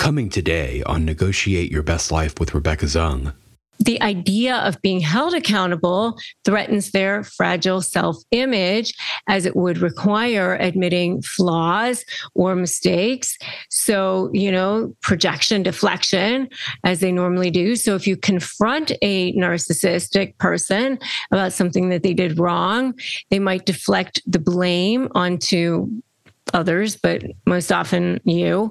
Coming today on Negotiate Your Best Life with Rebecca Zung the idea of being held accountable threatens their fragile self image as it would require admitting flaws or mistakes. So, you know, projection, deflection, as they normally do. So, if you confront a narcissistic person about something that they did wrong, they might deflect the blame onto others, but most often you.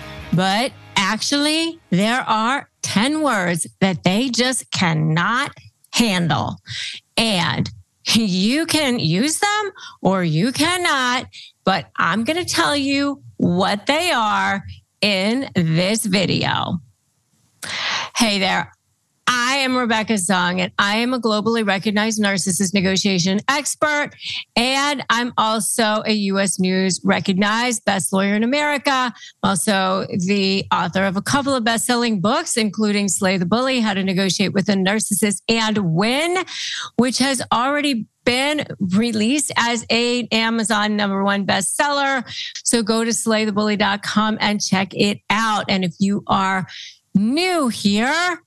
but actually, there are 10 words that they just cannot handle. And you can use them or you cannot, but I'm going to tell you what they are in this video. Hey there. I am Rebecca Zung, and I am a globally recognized narcissist negotiation expert. And I'm also a U.S. News recognized best lawyer in America. Also, the author of a couple of best selling books, including Slay the Bully How to Negotiate with a Narcissist and Win, which has already been released as a Amazon number one bestseller. So go to slaythebully.com and check it out. And if you are new here,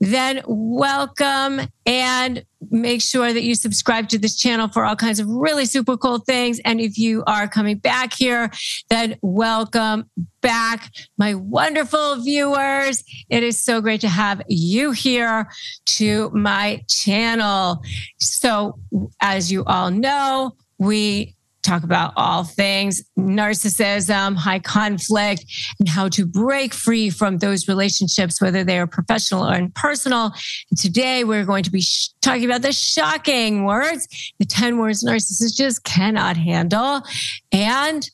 then welcome and make sure that you subscribe to this channel for all kinds of really super cool things. And if you are coming back here, then welcome back, my wonderful viewers. It is so great to have you here to my channel. So, as you all know, we talk about all things narcissism, high conflict, and how to break free from those relationships, whether they are professional or personal. Today we're going to be sh- talking about the shocking words, the 10 words narcissists just cannot handle. And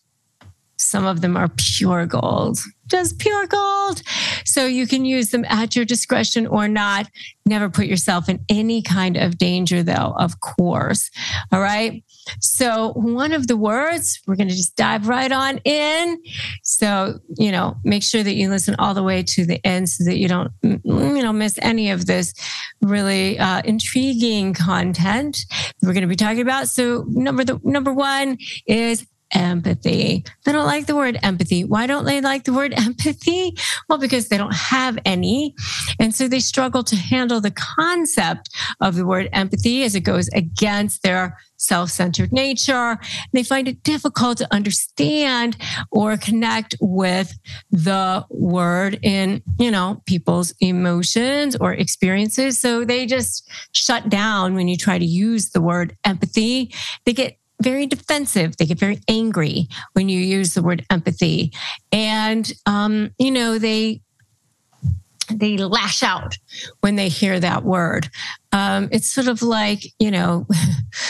some of them are pure gold, just pure gold. So you can use them at your discretion or not. Never put yourself in any kind of danger, though, of course. All right. So, one of the words, we're going to just dive right on in. So, you know, make sure that you listen all the way to the end so that you don't, you know, miss any of this really uh, intriguing content we're going to be talking about. So, number the number one is empathy. They don't like the word empathy. Why don't they like the word empathy? Well, because they don't have any. And so they struggle to handle the concept of the word empathy as it goes against their self centered nature. They find it difficult to understand or connect with the word in, you know, people's emotions or experiences. So they just shut down when you try to use the word empathy. They get very defensive. They get very angry when you use the word empathy. And, um, you know, they, they lash out when they hear that word. Um, it's sort of like, you know,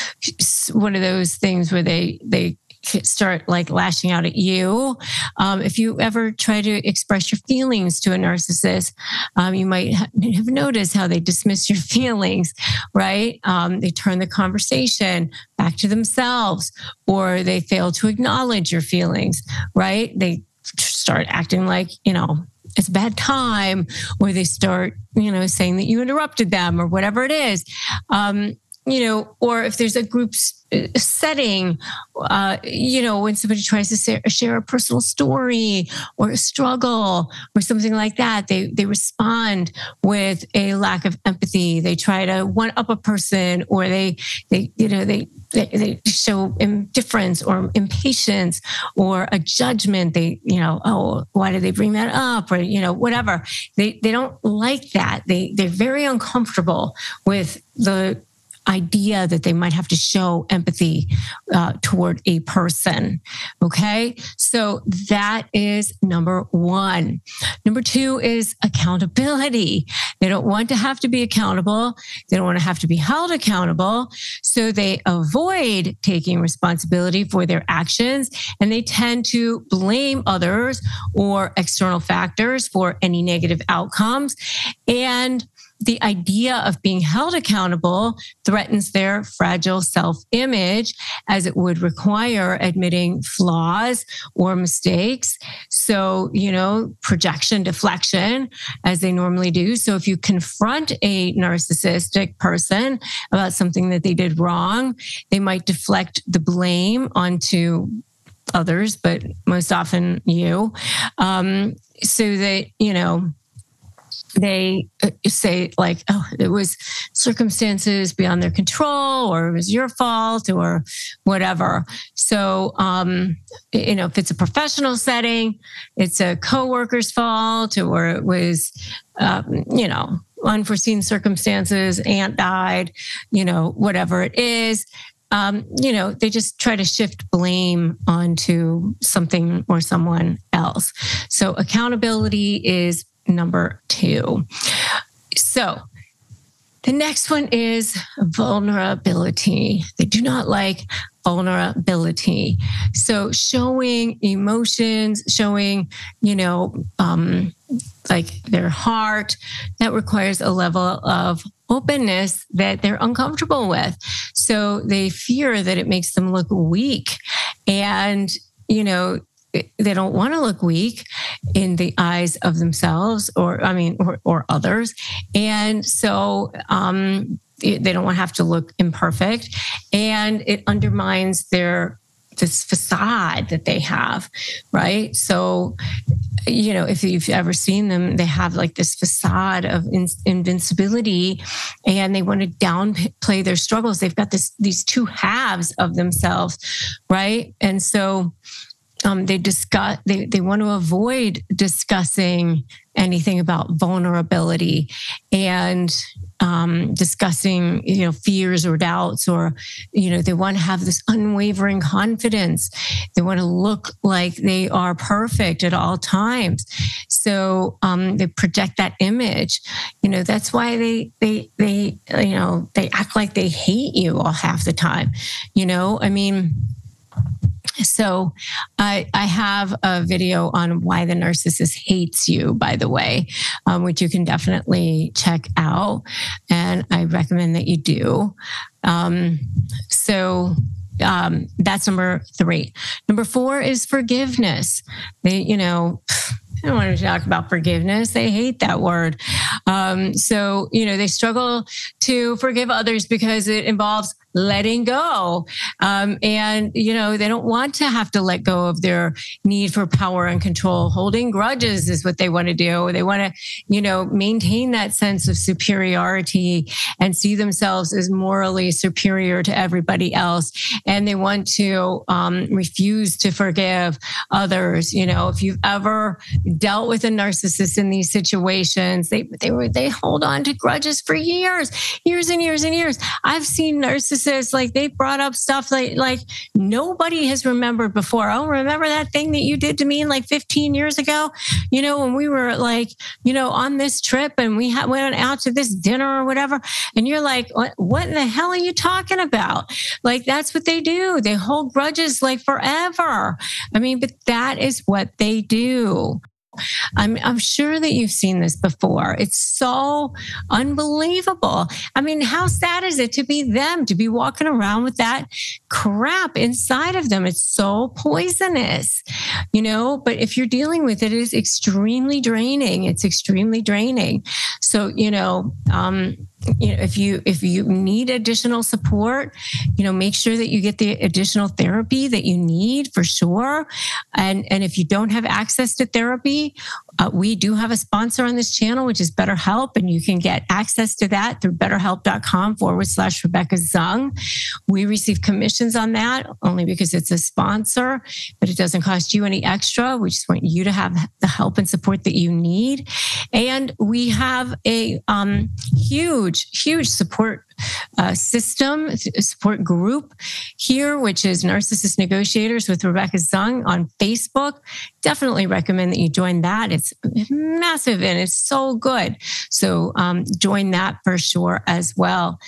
one of those things where they, they start like lashing out at you. Um, if you ever try to express your feelings to a narcissist, um, you might have noticed how they dismiss your feelings, right? Um, they turn the conversation back to themselves or they fail to acknowledge your feelings, right? They start acting like, you know, it's a bad time, or they start, you know, saying that you interrupted them or whatever it is. Um, you know, or if there's a group uh, setting, uh, you know, when somebody tries to share a personal story or a struggle or something like that, they they respond with a lack of empathy. They try to one up a person, or they they you know they they, they show indifference or impatience or a judgment. They you know oh why did they bring that up or you know whatever. They they don't like that. They they're very uncomfortable with the idea that they might have to show empathy uh, toward a person. Okay. So that is number one. Number two is accountability. They don't want to have to be accountable. They don't want to have to be held accountable. So they avoid taking responsibility for their actions and they tend to blame others or external factors for any negative outcomes. And the idea of being held accountable threatens their fragile self image as it would require admitting flaws or mistakes. So, you know, projection, deflection, as they normally do. So, if you confront a narcissistic person about something that they did wrong, they might deflect the blame onto others, but most often you. Um, so that, you know, they uh, say like oh it was circumstances beyond their control or it was your fault or whatever so um you know if it's a professional setting it's a coworker's fault or it was um, you know unforeseen circumstances aunt died you know whatever it is um, you know, they just try to shift blame onto something or someone else. So accountability is number two. So the next one is vulnerability. They do not like vulnerability. So showing emotions, showing, you know, um, like their heart, that requires a level of openness that they're uncomfortable with. So they fear that it makes them look weak. And, you know, they don't want to look weak in the eyes of themselves or i mean or, or others. And so um, they don't want to have to look imperfect. And it undermines their this facade that they have right? So you know if you've ever seen them they have like this facade of in, invincibility and they want to downplay their struggles. They've got this these two halves of themselves right? And so um, they discuss they, they want to avoid discussing anything about vulnerability and um, discussing you know fears or doubts or you know they want to have this unwavering confidence. They want to look like they are perfect at all times. So um, they project that image. You know that's why they they they you know they act like they hate you all half the time. You know i mean so I, I have a video on why the narcissist hates you, by the way, um, which you can definitely check out. And I recommend that you do. Um, so um, that's number three. Number four is forgiveness. They, you know, I don't want to talk about forgiveness. They hate that word. Um, so, you know, they struggle to forgive others because it involves letting go. Um, and, you know, they don't want to have to let go of their need for power and control. Holding grudges is what they want to do. They want to, you know, maintain that sense of superiority and see themselves as morally superior to everybody else. And they want to um, refuse to forgive others. You know, if you've ever dealt with a narcissist in these situations, they, they were, they hold on to grudges for years, years and years and years. I've seen narcissists like they brought up stuff like like nobody has remembered before. Oh, remember that thing that you did to me like 15 years ago? You know, when we were like, you know, on this trip and we ha- went out to this dinner or whatever. And you're like, what, what in the hell are you talking about? Like that's what they do. They hold grudges like forever. I mean, but that is what they do. I'm, I'm sure that you've seen this before. It's so unbelievable. I mean, how sad is it to be them, to be walking around with that crap inside of them? It's so poisonous, you know, but if you're dealing with it, it is extremely draining. It's extremely draining. So, you know, um, you know if you if you need additional support you know make sure that you get the additional therapy that you need for sure. And and if you don't have access to therapy uh, we do have a sponsor on this channel which is betterhelp and you can get access to that through betterhelp.com forward slash rebecca zung. We receive commissions on that only because it's a sponsor but it doesn't cost you any extra. We just want you to have the help and support that you need. And we have a um, huge huge, huge support uh, system support group here, which is Narcissist Negotiators with Rebecca Zung on Facebook. Definitely recommend that you join that. It's massive and it's so good. So um, join that for sure as well.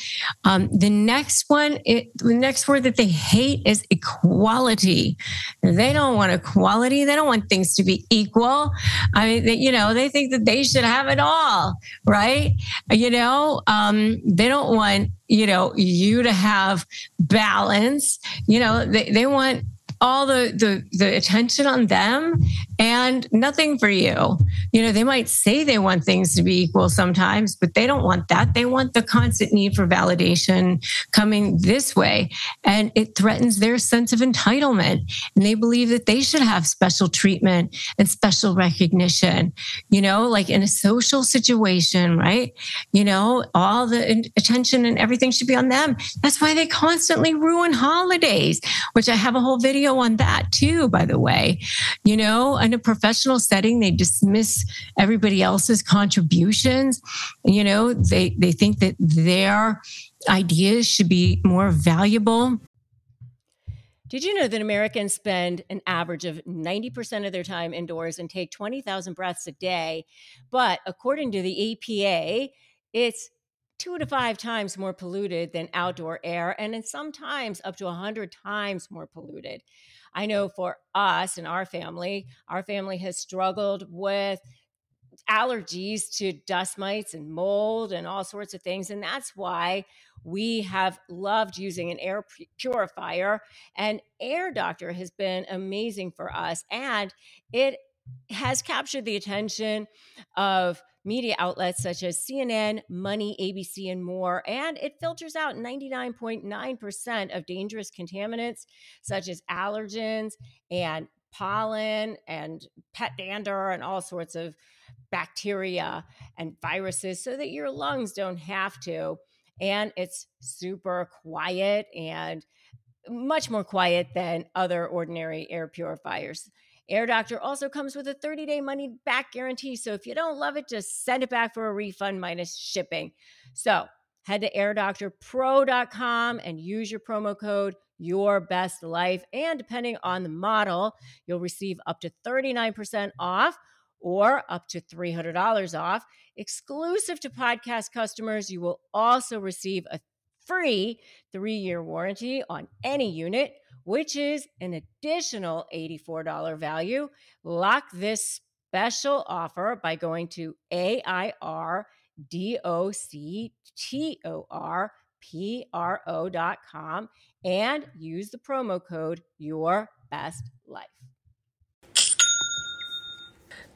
Um, the next one, it, the next word that they hate is equality. They don't want equality. They don't want things to be equal. I mean, they, you know, they think that they should have it all, right? You know, um, they don't want you know you to have balance. You know they, they want all the, the the attention on them and nothing for you. You know, they might say they want things to be equal sometimes, but they don't want that. They want the constant need for validation coming this way. And it threatens their sense of entitlement. And they believe that they should have special treatment and special recognition, you know, like in a social situation, right? You know, all the attention and everything should be on them. That's why they constantly ruin holidays, which I have a whole video on that too, by the way. You know, in a professional setting, they dismiss everybody else's contributions. You know, they, they think that their ideas should be more valuable. Did you know that Americans spend an average of 90% of their time indoors and take 20,000 breaths a day? But according to the EPA, it's two to five times more polluted than outdoor air, and sometimes up to 100 times more polluted. I know for us and our family, our family has struggled with allergies to dust mites and mold and all sorts of things. And that's why we have loved using an air purifier. And Air Doctor has been amazing for us. And it has captured the attention of media outlets such as CNN, Money, ABC, and more. And it filters out 99.9% of dangerous contaminants such as allergens and pollen and pet dander and all sorts of bacteria and viruses so that your lungs don't have to. And it's super quiet and much more quiet than other ordinary air purifiers. Air Doctor also comes with a 30 day money back guarantee. So if you don't love it, just send it back for a refund minus shipping. So head to airdoctorpro.com and use your promo code your best life and depending on the model you'll receive up to 39% off or up to $300 off exclusive to podcast customers you will also receive a free 3-year warranty on any unit which is an additional $84 value. Lock this special offer by going to AIRDOCTORPRO.com and use the promo code Your Best Life.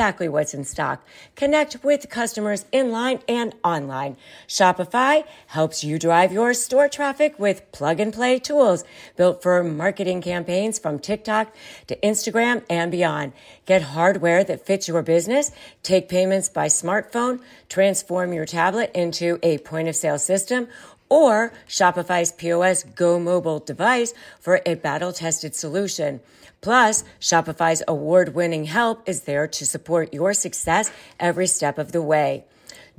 exactly what's in stock. Connect with customers in line and online. Shopify helps you drive your store traffic with plug and play tools built for marketing campaigns from TikTok to Instagram and beyond. Get hardware that fits your business, take payments by smartphone, transform your tablet into a point of sale system, or Shopify's POS Go mobile device for a battle tested solution. Plus, Shopify's award winning help is there to support your success every step of the way.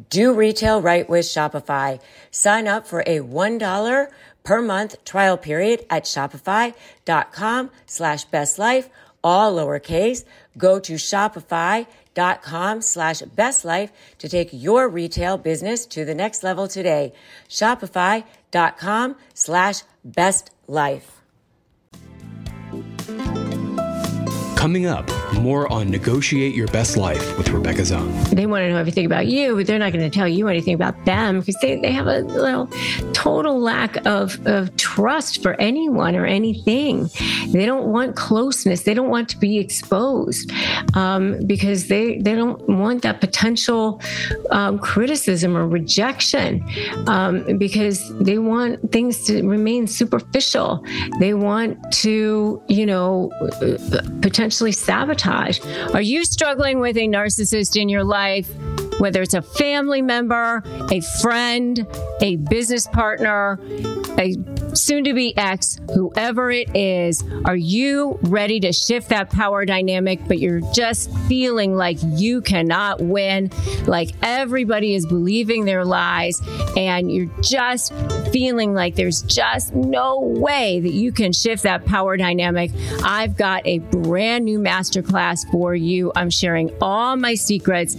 Do retail right with Shopify. Sign up for a $1 per month trial period at shopify.com slash best life, all lowercase. Go to shopify.com slash best life to take your retail business to the next level today. Shopify dot com slash best life. Coming up, more on Negotiate Your Best Life with Rebecca Zung. They want to know everything about you, but they're not going to tell you anything about them because they, they have a little total lack of, of trust for anyone or anything. They don't want closeness. They don't want to be exposed um, because they, they don't want that potential um, criticism or rejection um, because they want things to remain superficial. They want to, you know, potentially sabotage. Are you struggling with a narcissist in your life? whether it's a family member, a friend, a business partner, a soon to be ex, whoever it is, are you ready to shift that power dynamic, but you're just feeling like you cannot win, like everybody is believing their lies, and you're just feeling like there's just no way that you can shift that power dynamic? I've got a brand new masterclass for you. I'm sharing all my secrets,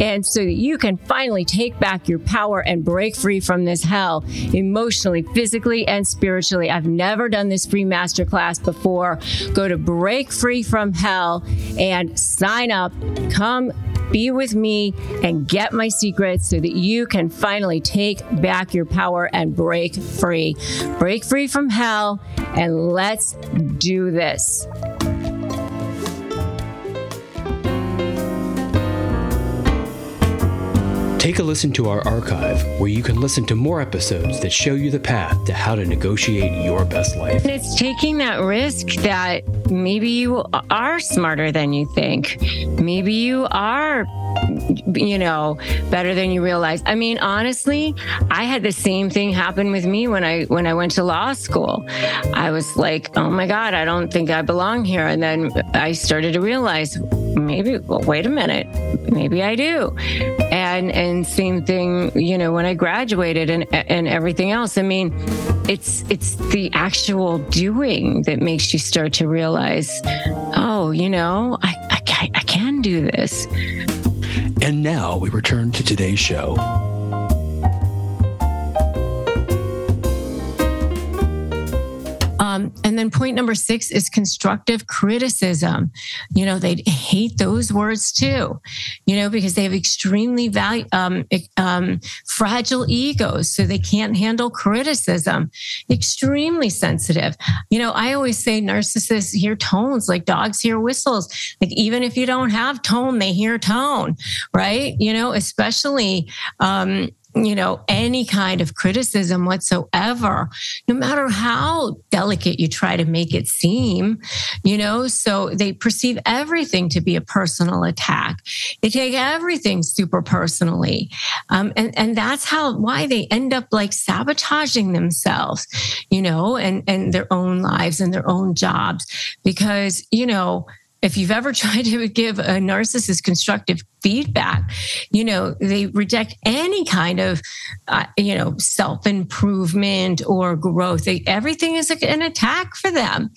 and so that you can finally take back your power and break free from this hell emotionally, physically, and spiritually. I've never done this free masterclass before. Go to Break Free from Hell and sign up. Come be with me and get my secrets so that you can finally take back your power and break free. Break free from hell and let's do this. Take a listen to our archive where you can listen to more episodes that show you the path to how to negotiate your best life. It's taking that risk that maybe you are smarter than you think. Maybe you are you know better than you realize i mean honestly i had the same thing happen with me when i when i went to law school i was like oh my god i don't think i belong here and then i started to realize maybe well, wait a minute. Maybe i do. And and same thing you know when i graduated and and everything else. I mean it's it's the actual doing that makes you start to realize oh you know i i, I can do this. And now we return to today's show. Then point number six is constructive criticism. You know, they hate those words too, you know, because they have extremely value, um, um, fragile egos. So they can't handle criticism, extremely sensitive. You know, I always say narcissists hear tones like dogs hear whistles. Like even if you don't have tone, they hear tone, right? You know, especially, um, you know, any kind of criticism whatsoever, no matter how delicate you try to make it seem, you know, so they perceive everything to be a personal attack. They take everything super personally. Um, and, and that's how, why they end up like sabotaging themselves, you know, and, and their own lives and their own jobs because, you know, if you've ever tried to give a narcissist constructive feedback, you know, they reject any kind of, uh, you know, self improvement or growth. They, everything is an attack for them.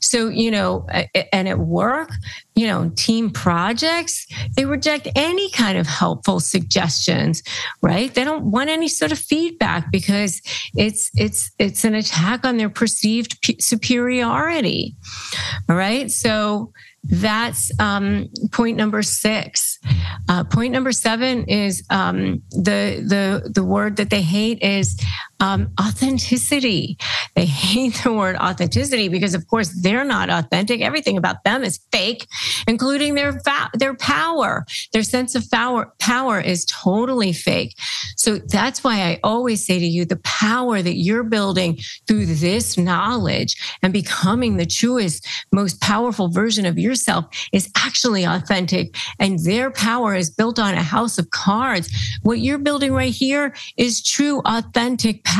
So, you know, and at work, you know, team projects, they reject any kind of helpful suggestions, right? They don't want any sort of feedback because it's, it's, it's an attack on their perceived superiority. All right. So, that's um, point number six. Uh, point number seven is um, the the the word that they hate is um, authenticity. They hate the word authenticity because, of course, they're not authentic. Everything about them is fake, including their fa- their power. Their sense of power power is totally fake. So that's why I always say to you, the power that you're building through this knowledge and becoming the truest, most powerful version of yourself is actually authentic, and their power is built on a house of cards. What you're building right here is true, authentic power.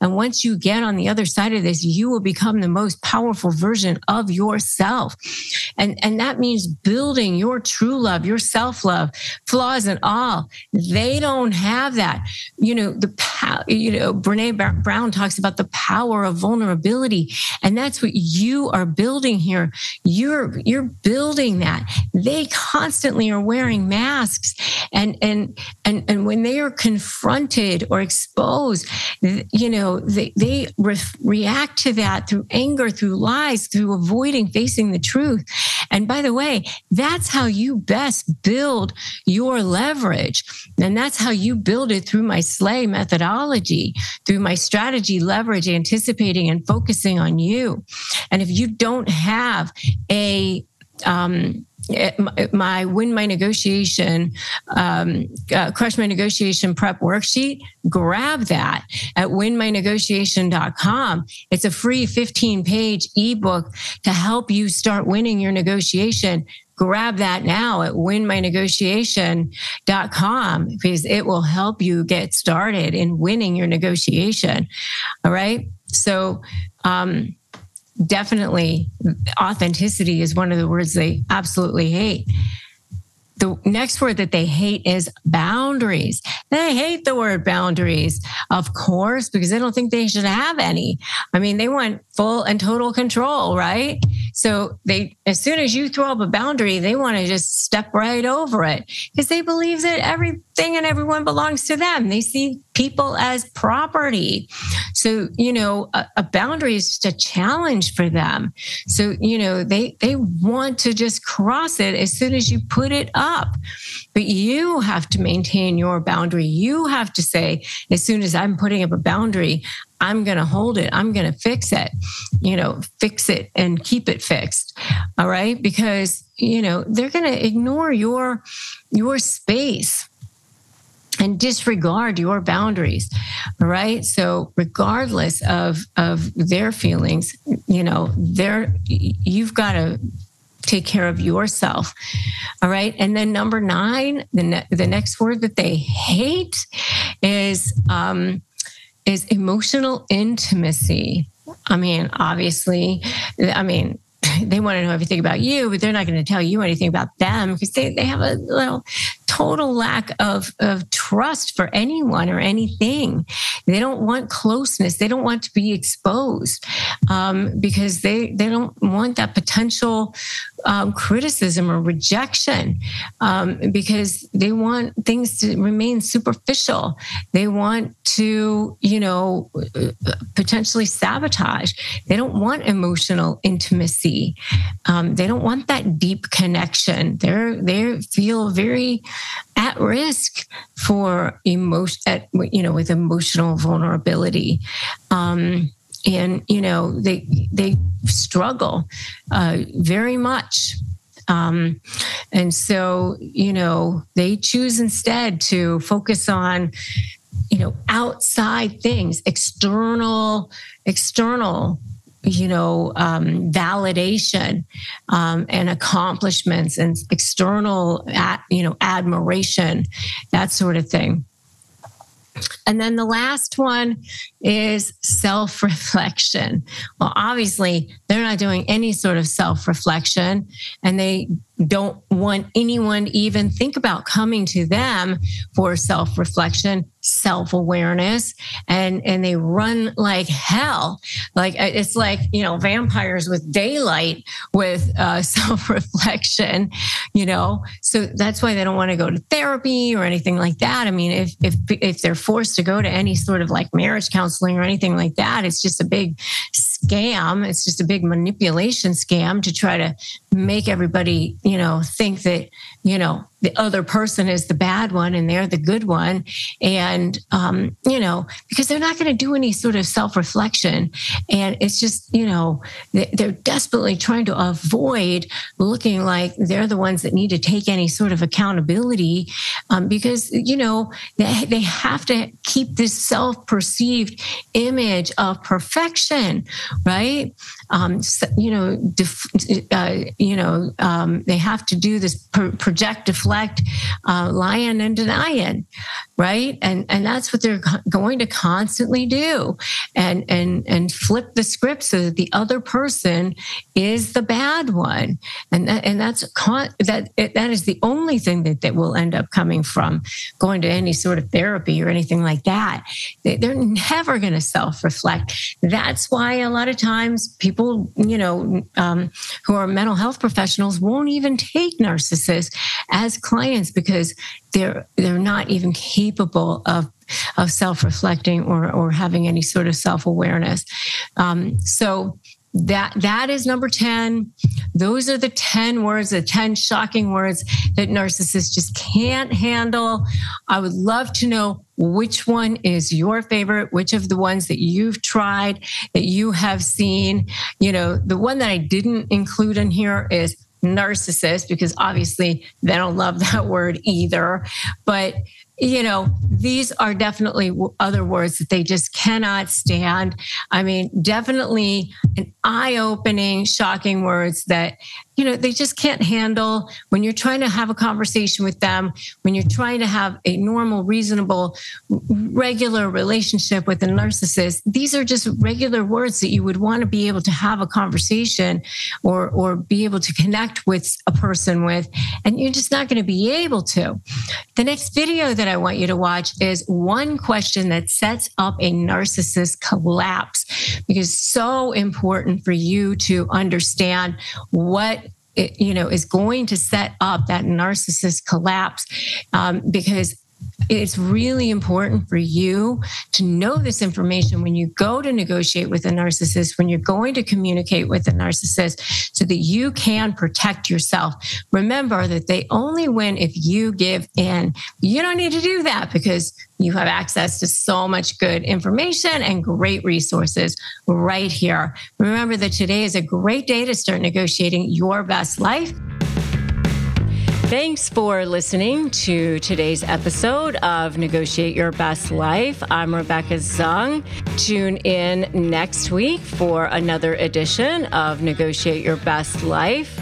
And once you get on the other side of this, you will become the most powerful version of yourself. And, and that means building your true love, your self love, flaws and all. They don't have that. You know, the power, you know, Brene Brown talks about the power of vulnerability. And that's what you are building here. You're, you're building that. They constantly are wearing masks. And, and, and, and when they are confronted or exposed you know, they, they re- react to that through anger, through lies, through avoiding facing the truth. And by the way, that's how you best build your leverage. And that's how you build it through my SLAY methodology, through my strategy, leverage, anticipating, and focusing on you. And if you don't have a um, my win my negotiation um, uh, crush my negotiation prep worksheet grab that at winmynegotiation.com it's a free 15 page ebook to help you start winning your negotiation. Grab that now at winmynegotiation.com because it will help you get started in winning your negotiation. All right? So um, definitely authenticity is one of the words they absolutely hate. The next word that they hate is boundaries. They hate the word boundaries, of course, because they don't think they should have any. I mean, they want full and total control, right? So they, as soon as you throw up a boundary, they want to just step right over it because they believe that everything and everyone belongs to them. They see people as property. So, you know, a, a boundary is just a challenge for them. So, you know, they, they want to just cross it as soon as you put it up. But you have to maintain your boundary. You have to say, as soon as I'm putting up a boundary, I'm going to hold it. I'm going to fix it, you know, fix it and keep it fixed. All right. Because, you know, they're going to ignore your, your space and disregard your boundaries all right so regardless of of their feelings you know they're you've got to take care of yourself all right and then number nine the, ne- the next word that they hate is um is emotional intimacy. I mean, obviously, I mean, they want to know everything about you, but they're not going to tell you anything about them because they, they have a little total lack of, of trust for anyone or anything. They don't want closeness. They don't want to be exposed um, because they, they don't want that potential um, criticism or rejection um, because they want things to remain superficial. They want to, you know, potentially sabotage. They don't want emotional intimacy. Um, they don't want that deep connection. They're they feel very at risk for emotion, at, you know, with emotional vulnerability. Um, and you know they they struggle uh, very much. Um, and so you know they choose instead to focus on you know outside things external external you know um, validation um, and accomplishments and external you know admiration that sort of thing. And then the last one is self reflection. Well, obviously, they're not doing any sort of self reflection and they don't want anyone to even think about coming to them for self reflection self-awareness and and they run like hell. Like uh, it's like you know vampires with daylight with uh, self-reflection you know? So that's why they don't want to go to therapy or anything like that. I mean if if if they're forced to go to any sort of like marriage counseling or anything like that. It's just a big scam. It's just a big manipulation scam to try to make everybody you know think that you know the other person is the bad one and they're the good one. And um, you know because they're not going to do any sort of self-reflection. And it's just you know they're desperately trying to avoid looking like they're the ones that need to take any sort of accountability um, because you know they, they have to keep this self-perceived image of perfection right? Um, so, you know def, uh, you know um, they have to do this project deflect uh, lying and denying right? And and that's what they're going to constantly do. And and and flip the script so that the other person is the bad one. And that, and that's con- that that is the only thing that that will end up coming from going to any sort of therapy or anything like that. They, they're never going to self reflect that's why a lot of times people you know um, who are mental health professionals won't even take narcissists as clients because they're they're not even capable of of self-reflecting or or having any sort of self-awareness. Um, so that that is number 10 those are the 10 words the 10 shocking words that narcissists just can't handle. I would love to know which one is your favorite which of the ones that you've tried that you have seen. You know the one that i didn't include in here is narcissist because obviously they don't love that word either but you know, these are definitely other words that they just cannot stand. I mean, definitely an eye opening, shocking words that you know, they just can't handle when you're trying to have a conversation with them, when you're trying to have a normal, reasonable, regular relationship with a narcissist. These are just regular words that you would want to be able to have a conversation or, or be able to connect with a person with, and you're just not going to be able to. The next video that I want you to watch is one question that sets up a narcissist collapse because so important for you to understand what it, you know, is going to set up that narcissist collapse um, because it's really important for you to know this information when you go to negotiate with a narcissist, when you're going to communicate with a narcissist, so that you can protect yourself. Remember that they only win if you give in. You don't need to do that because you have access to so much good information and great resources right here. Remember that today is a great day to start negotiating your best life. Thanks for listening to today's episode of Negotiate Your Best Life. I'm Rebecca Zung. Tune in next week for another edition of Negotiate Your Best Life.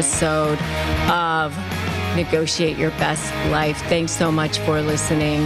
episode of Negotiate Your Best Life. Thanks so much for listening.